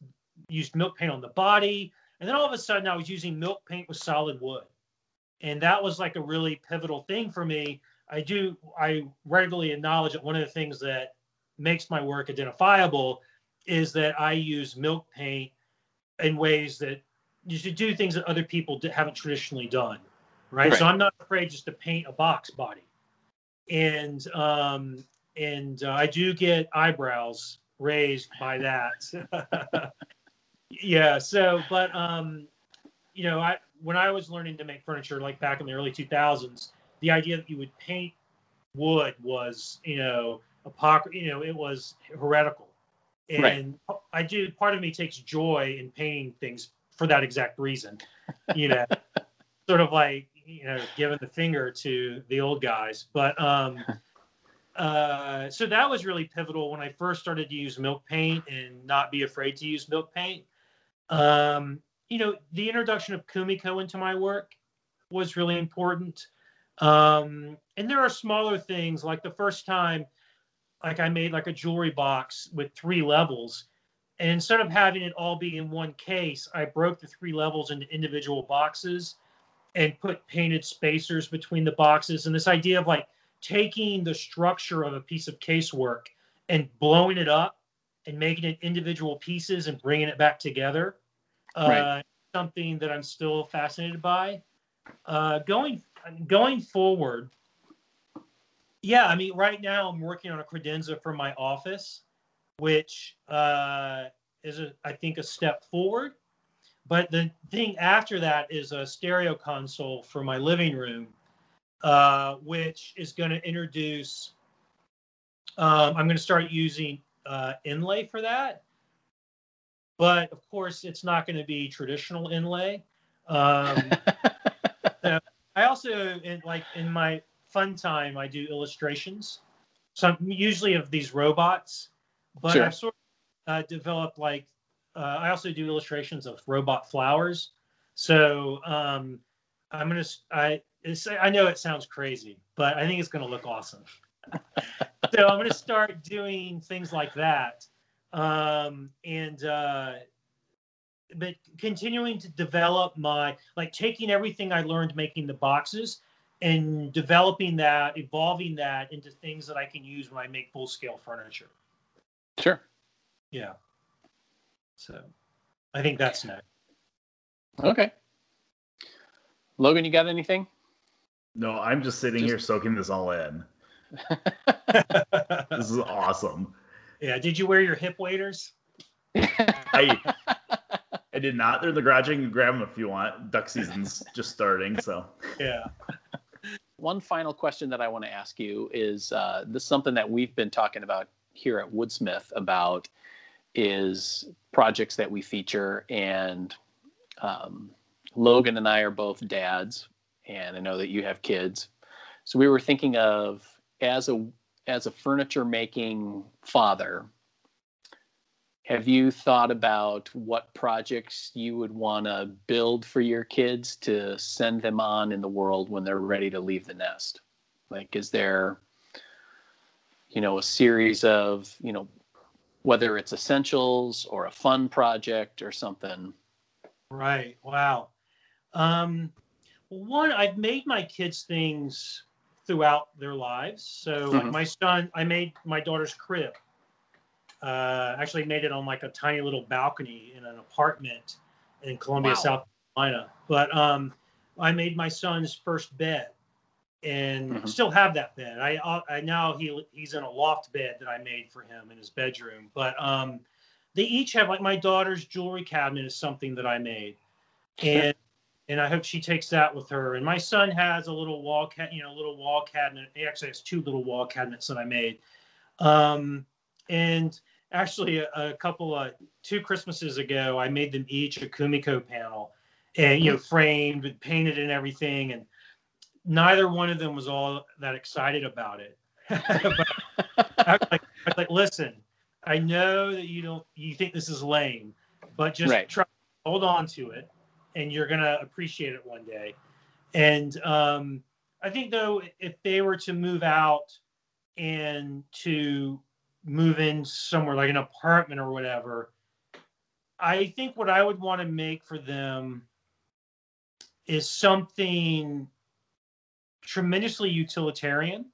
used milk paint on the body, and then all of a sudden I was using milk paint with solid wood. And that was like a really pivotal thing for me. I do, I regularly acknowledge that one of the things that makes my work identifiable is that I use milk paint in ways that you should do things that other people haven't traditionally done. Right? Right. So I'm not afraid just to paint a box body. And, um, and uh, I do get eyebrows raised by that. yeah. So, but um, you know, I when I was learning to make furniture, like back in the early 2000s, the idea that you would paint wood was, you know, apoc- you know, it was heretical. And Right. I do. Part of me takes joy in painting things for that exact reason. You know, sort of like you know, giving the finger to the old guys. But um, uh, so that was really pivotal when I first started to use milk paint and not be afraid to use milk paint. Um, you know, the introduction of Kumiko into my work was really important. Um, and there are smaller things like the first time, like I made like a jewelry box with three levels. And instead of having it all be in one case, I broke the three levels into individual boxes and put painted spacers between the boxes. And this idea of like taking the structure of a piece of casework and blowing it up and making it individual pieces and bringing it back together. Uh, Right. Something that I'm still fascinated by. Uh, going going forward, yeah, I mean, right now I'm working on a credenza for my office, which uh, is a, I think a step forward. But the thing after that is a stereo console for my living room, uh, which is going to introduce. Um, I'm going to start using uh, inlay for that, but of course, it's not going to be traditional inlay. Um, I also, in, like in my fun time, I do illustrations. So I'm usually of these robots, but Sure. I've sort of uh, developed like uh, I also do illustrations of robot flowers. So um, I'm gonna s- I I know it sounds crazy, but I think it's gonna look awesome. so I'm gonna start doing things like that, um, and uh, but continuing to develop my like taking everything I learned making the boxes and developing that, evolving that into things that I can use when I make full scale furniture. Sure. Yeah. So I think that's next. Okay. Logan, you got anything? No, I'm just sitting Just- here soaking this all in. This is awesome. Yeah. Did you wear your hip waders? I I did not. They're in the garage. You can grab them if you want. Duck season's just starting, so Yeah. One final question that I want to ask you is uh, this is something that we've been talking about here at Woodsmith about is projects that we feature and um, Logan and I are both dads and I know that you have kids. So we were thinking of as a as a furniture making father have you thought about what projects you would want to build for your kids to send them on in the world when they're ready to leave the nest? Like, is there, you know, a series of, you know, whether it's essentials or a fun project or something? Right. Wow. Um, one, I've made my kids things throughout their lives. So, like Mhm. my son, I made my daughter's crib uh, actually made it on like a tiny little balcony in an apartment in Columbia, Wow. South Carolina. But um, I made my son's first bed, and Mhm. still have that bed. I, uh, I now he he's in a loft bed that I made for him in his bedroom. But um, they each have like my daughter's jewelry cabinet is something that I made, and and I hope she takes that with her. And my son has a little wall cat, you know, little wall cabinet. He actually has two little wall cabinets that I made. Um, and actually, a, a couple of two Christmases ago, I made them each a Kumiko panel, and you know, framed and painted and everything. And neither one of them was all that excited about it. I was like, I was like, listen, I know that you don't, you think this is lame, but just Right. try hold on to it, and you're gonna appreciate it one day. And um, I think though, if they were to move out and to move in somewhere like an apartment or whatever, I think what I would want to make for them is something tremendously utilitarian.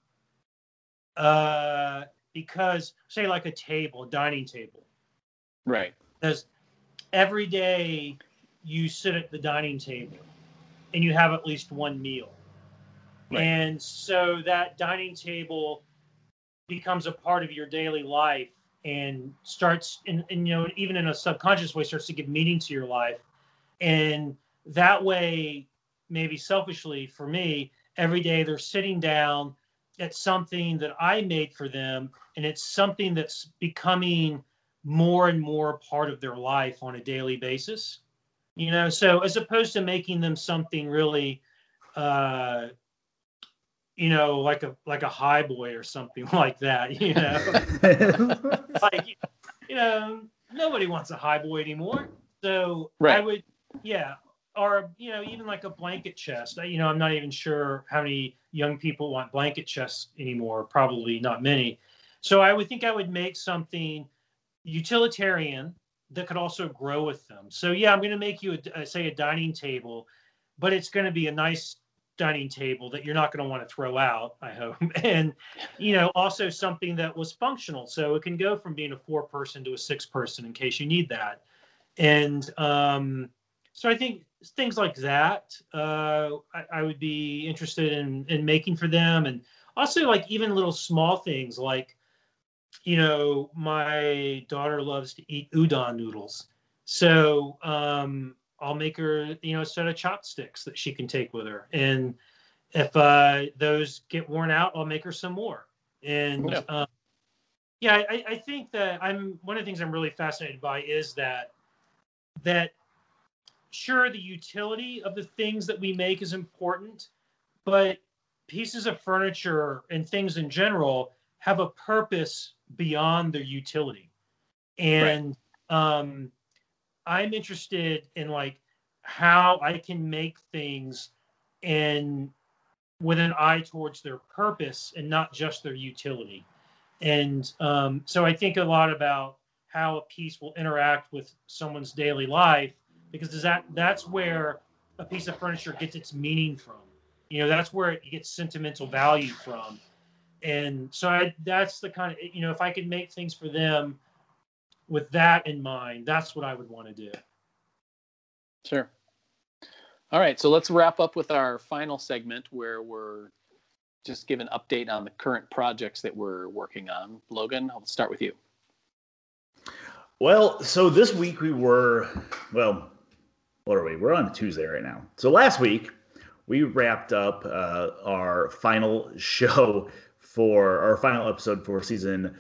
Uh, because say like a table, a dining table, Right. because every day you sit at the dining table and you have at least one meal. Right. And so that dining table becomes a part of your daily life and starts in, in you know even in a subconscious way starts to give meaning to your life and that way maybe selfishly for me every day they're sitting down at something that i made for them and it's something that's becoming more and more part of their life on a daily basis you know so as opposed to making them something really uh you know like a like a high boy or something like that you know? Like you know nobody wants a high boy anymore. So i would yeah or you know even like a blanket chest. You know i'm not even sure how many young people want blanket chests anymore probably not many. So i would think i would make something utilitarian that could also grow with them. So yeah i'm going to make you a, uh, say a dining table but it's going to be a nice dining table that you're not going to want to throw out i hope. And you know also something that was functional. So it can go from being a four person to a six person in case you need that. And um, so i think things like that uh, I, I would be interested in in making for them. And also like even little small things like you know my daughter loves to eat udon noodles. So um, i'll make her you know a set of chopsticks that she can take with her. And if uh, those get worn out i'll make her some more. And Yeah. um, yeah I, I think that i'm one of the things i'm really fascinated by is that that sure the utility of the things that we make is important but pieces of furniture and things in general have a purpose beyond their utility. And um i'm interested in like how i can make things and with an eye towards their purpose and not just their utility. And um, so i think a lot about how a piece will interact with someone's daily life because that that's where a piece of furniture gets its meaning from. You know that's where it gets sentimental value from and so I, that's the kind of you know if i could make things for them with that in mind that's what i would want to do Sure. All right, so let's wrap up with our final segment where we're just give an update on the current projects that we're working on. Logan, I'll start with you. Well, so this week we were, well, what are we? We're on Tuesday right now. So last week we wrapped up uh, our final show for our final episode for season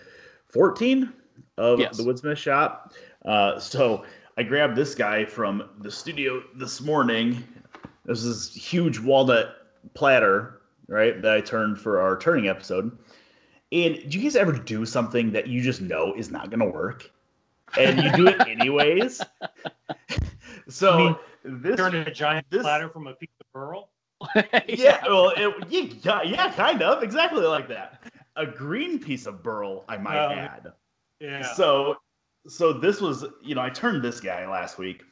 14 of Yes. the Woodsmith Shop. Uh, so I grabbed this guy from the studio this morning. This is huge walnut platter, right? That I turned for our turning episode. And do you guys ever do something that you just know is not going to work? and you do it anyways. so I mean, this Turn a giant this- platter from a piece of burl. yeah, well, it, yeah, yeah, kind of exactly like that. A green piece of burl, I might Oh, add. Yeah. So, so this was, you know, I turned this guy last week.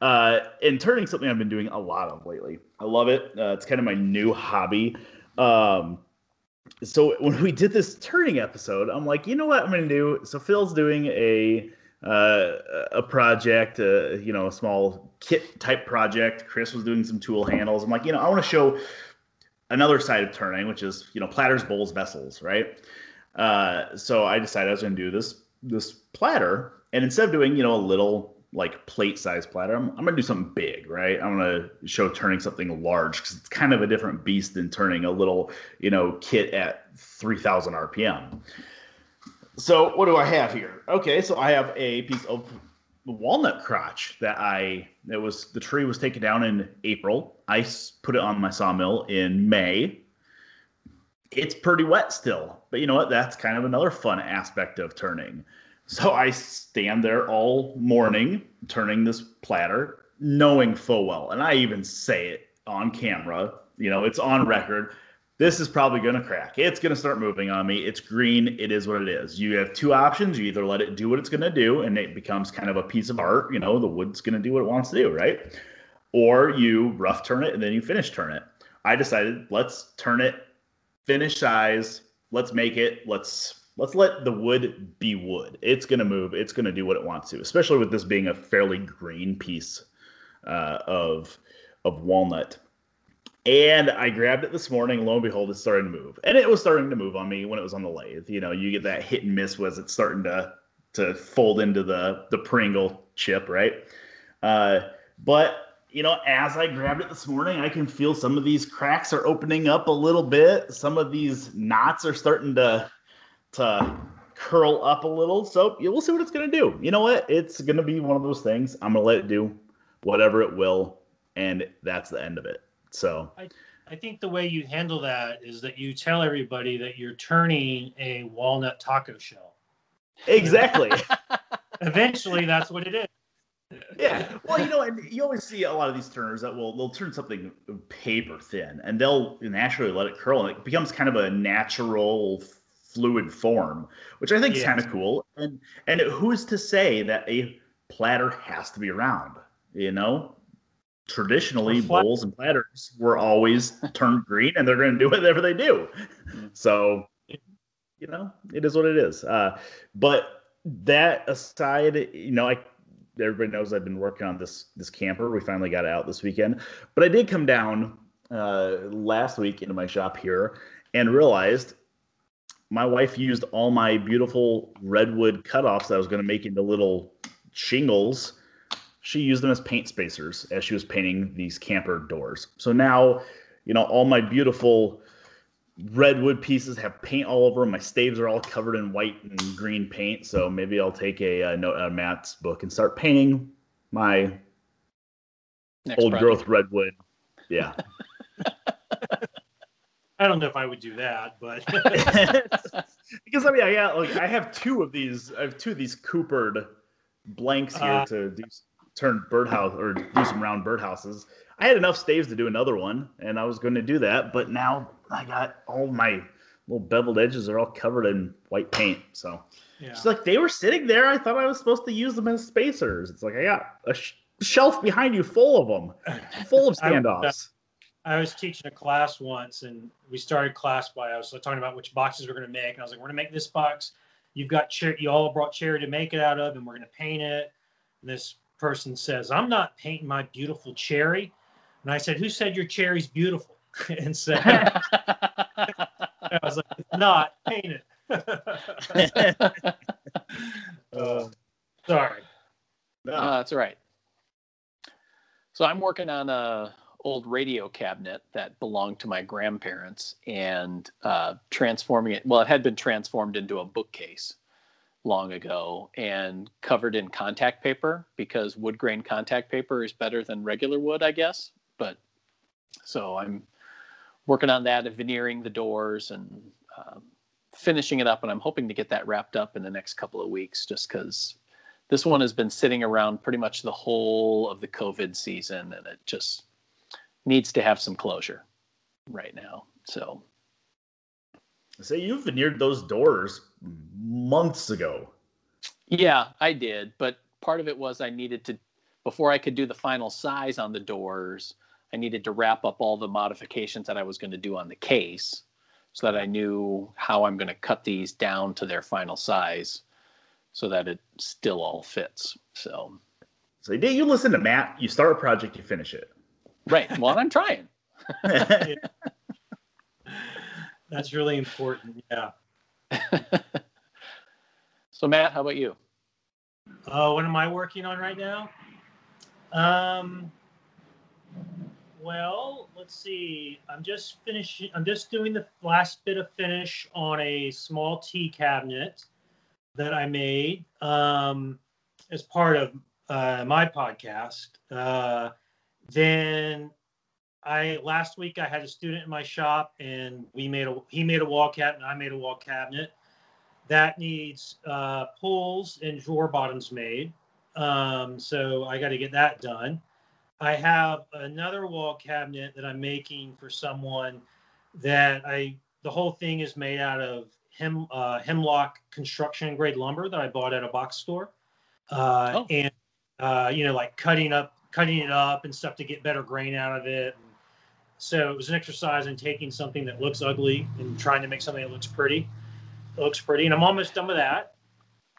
Uh, and turning something I've been doing a lot of lately. I love it. Uh, it's kind of my new hobby. Um, so when we did this turning episode, I'm like, you know what I'm to do? So Phil's doing a uh, a project, uh, you know, a small kit type project. Chris was doing some tool handles. I'm like, you know, I want to show another side of turning, which is you know platters, bowls, vessels, right? Uh, so I decided I was going to do this this platter, and instead of doing you know a little like plate size platter, I'm, I'm going to do something big, right? I'm going to show turning something large because it's kind of a different beast than turning a little you know kit at 3,000 RPM. So what do I have here? Okay, so I have a piece of walnut crotch that I that was the tree was taken down in April. I put it on my sawmill in May. It's pretty wet still, but you know what? That's kind of another fun aspect of turning. So I stand there all morning turning this platter, knowing full well, and I even say it on camera. You know, it's on record this is probably going to crack. It's going to start moving on me. It's green. It is what it is. You have two options. You either let it do what it's going to do and it becomes kind of a piece of art. You know, the wood's going to do what it wants to do, right? Or you rough turn it and then you finish turn it. I decided let's turn it finish size. Let's make it. Let's let's let the wood be wood. It's going to move. It's going to do what it wants to, especially with this being a fairly green piece uh, of of walnut. And I grabbed it this morning. Lo and behold, it's starting to move. And it was starting to move on me when it was on the lathe. You know, you get that hit and miss as it's starting to to fold into the the Pringle chip, right? Uh, but you know, as I grabbed it this morning, I can feel some of these cracks are opening up a little bit. Some of these knots are starting to to curl up a little. So you will see what it's gonna do. You know what? It's gonna be one of those things. I'm gonna let it do whatever it will, and that's the end of it. So I think the way you handle that is that you tell everybody that you're turning a walnut taco shell. exactly. Eventually, that's what it is. yeah. Well, you know, and you always see a lot of these turners that will they'll turn something paper thin and they'll naturally let it curl and it becomes kind of a natural fluid form, which I think is kind of cool. And and who's to say that a platter has to be round? You know, traditionally bowls and platters were always turned green and they're going to do whatever they do. So, you know, it is what it is. Uh, but that aside, you know, I everybody knows I've been working on this this camper. We finally got it out this weekend, but I did come down uh, last week into my shop here and realized my wife used all my beautiful redwood cutoffs that I was going to make into little shingles. She used them as paint spacers as she was painting these camper doors. So now, you know, all my beautiful redwood pieces have paint all over them. My staves are all covered in white and green paint. So maybe I'll take a, uh note out of Matt's book and start painting my Next old project. growth redwood. Yeah. I don't know if I would do that, but because I mean, I got like I have two of these. I have two of these coopered blanks here Uh. to do turn birdhouse or do some round birdhouses. I had enough staves to do another one, and I was going to do that, but now I got all my little beveled edges are all covered in white paint. So yeah. She's like, they were sitting there. I thought I was supposed to use them as spacers. It's like I got a sh- shelf behind you full of them, full of I- uh, standoffs. I was teaching a class once, and we started class by I was talking about which boxes we're going to make, and I was like, "We're going to make this box. You've got you all brought cherry to make it out of, and we're going to paint it." And this person says, "I'm not painting my beautiful cherry," and I said, "Who said your cherry's beautiful?" and said, "I was like, it's not paint it." Uh, Sorry. no. Uh, that's all right. So I'm working on a old radio cabinet that belonged to my grandparents and uh, transforming it. Well, it had been transformed into a bookcase long ago and covered in contact paper because wood grain contact paper is better than regular wood, I guess. But so I'm working on that and veneering the doors and um, finishing it up, and I'm hoping to get that wrapped up in the next couple of weeks, just because this one has been sitting around pretty much the whole of the COVID season, and it just needs to have some closure right now. So, say you've veneered those doors months ago. Yeah, I did, but part of it was I needed to before I could do the final size on the doors. I needed to wrap up all the modifications that I was going to do on the case so that I knew how I'm going to cut these down to their final size so that it still all fits. So, so you listen to Matt, you start a project, you finish it. Right. Well, I'm trying. That's really important. Yeah. so, Matt, how about you? Oh, what am I working on right now? Um, well, let's see. I'm just finishing. I'm just doing the last bit of finish on a small tea cabinet that I made um, as part of uh, my podcast. Uh, then I last week I had a student in my shop and we made a he made a wall cabinet and I made a wall cabinet that needs uh, pulls and drawer bottoms made. Um, so I got to get that done. I have another wall cabinet that I'm making for someone that I the whole thing is made out of hem uh, hemlock construction grade lumber that I bought at a box store, uh, oh. and uh, you know like cutting up cutting it up and stuff to get better grain out of it. So it was an exercise in taking something that looks ugly and trying to make something that looks pretty. It looks pretty, and I'm almost done with that.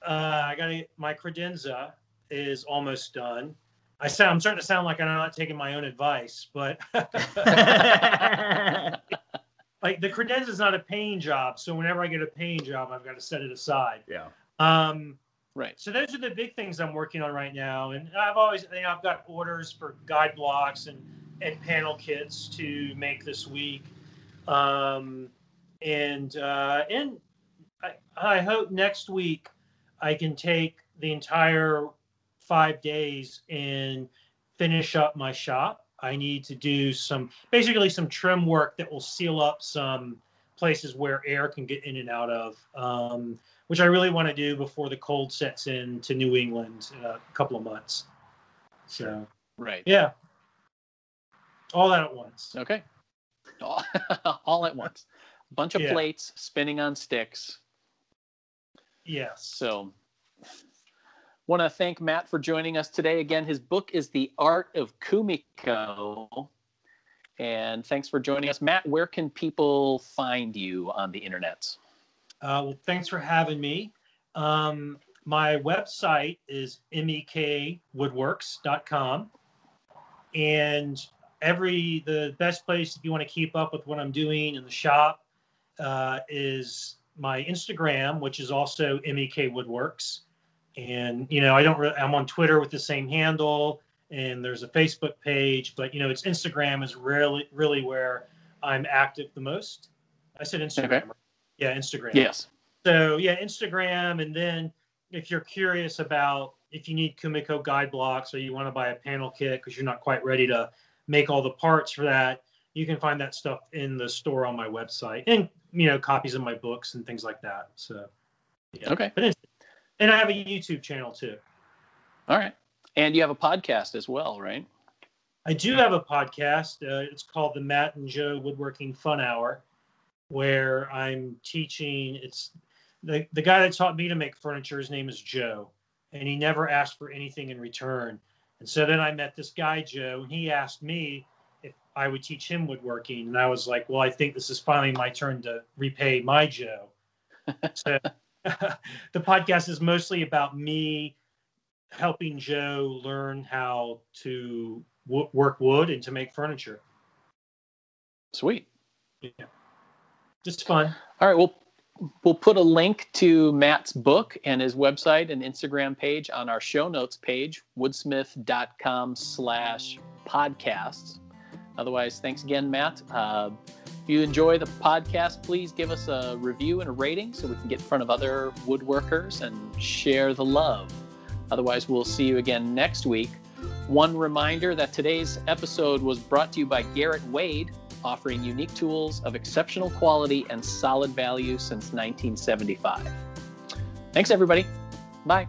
Uh, I got my credenza is almost done. I sound I'm starting to sound like I'm not taking my own advice, but like the credenza is not a paying job, so whenever I get a paying job, I've got to set it aside. Yeah. Um, right. So those are the big things I'm working on right now, and I've always you know I've got orders for guide blocks and and panel kits to make this week, um, and uh, and I, I hope next week I can take the entire five days and finish up my shop. I need to do some basically some trim work that will seal up some places where air can get in and out of, um, which I really want to do before the cold sets in to New England in a couple of months. So, right. Yeah. All that at once. Okay. All, all at once. A Bunch of Yeah. plates spinning on sticks. Yes. So, want to thank Matt for joining us today. Again, his book is The Art of Kumiko. And thanks for joining us. Matt, where can people find you on the internet? Uh, well, thanks for having me. Um, my website is mekwoodworks.com. And every the best place if you want to keep up with what I'm doing in the shop uh, is my Instagram, which is also MEK Woodworks. And you know, I don't. Re- I'm on Twitter with the same handle, and there's a Facebook page, but you know, it's Instagram is really really where I'm active the most. I said Instagram. Okay. Yeah, Instagram. Yes. So yeah, Instagram, and then if you're curious about if you need Kumiko guide blocks or you want to buy a panel kit because you're not quite ready to make all the parts for that, you can find that stuff in the store on my website, and you know copies of my books and things like that. So yeah. Okay. But and I have a YouTube channel too. All right. And you have a podcast as well, right? I do have a podcast. Uh, it's called the Matt and Joe Woodworking Fun Hour, where I'm teaching. It's the the guy that taught me to make furniture. His name is Joe, and he never asked for anything in return. And so then I met this guy Joe, and he asked me if I would teach him woodworking, and I was like, "Well, I think this is finally my turn to repay my Joe." so the podcast is mostly about me helping Joe learn how to w- work wood and to make furniture. Sweet. Yeah. Just fun. All right. We'll we'll put a link to Matt's book and his website and Instagram page on our show notes page, woodsmith.com slash podcasts. Otherwise, thanks again, Matt. Uh, if you enjoy the podcast, please give us a review and a rating so we can get in front of other woodworkers and share the love. Otherwise, we'll see you again next week. One reminder that today's episode was brought to you by Garrett Wade, offering unique tools of exceptional quality and solid value since 1975. Thanks, everybody. Bye.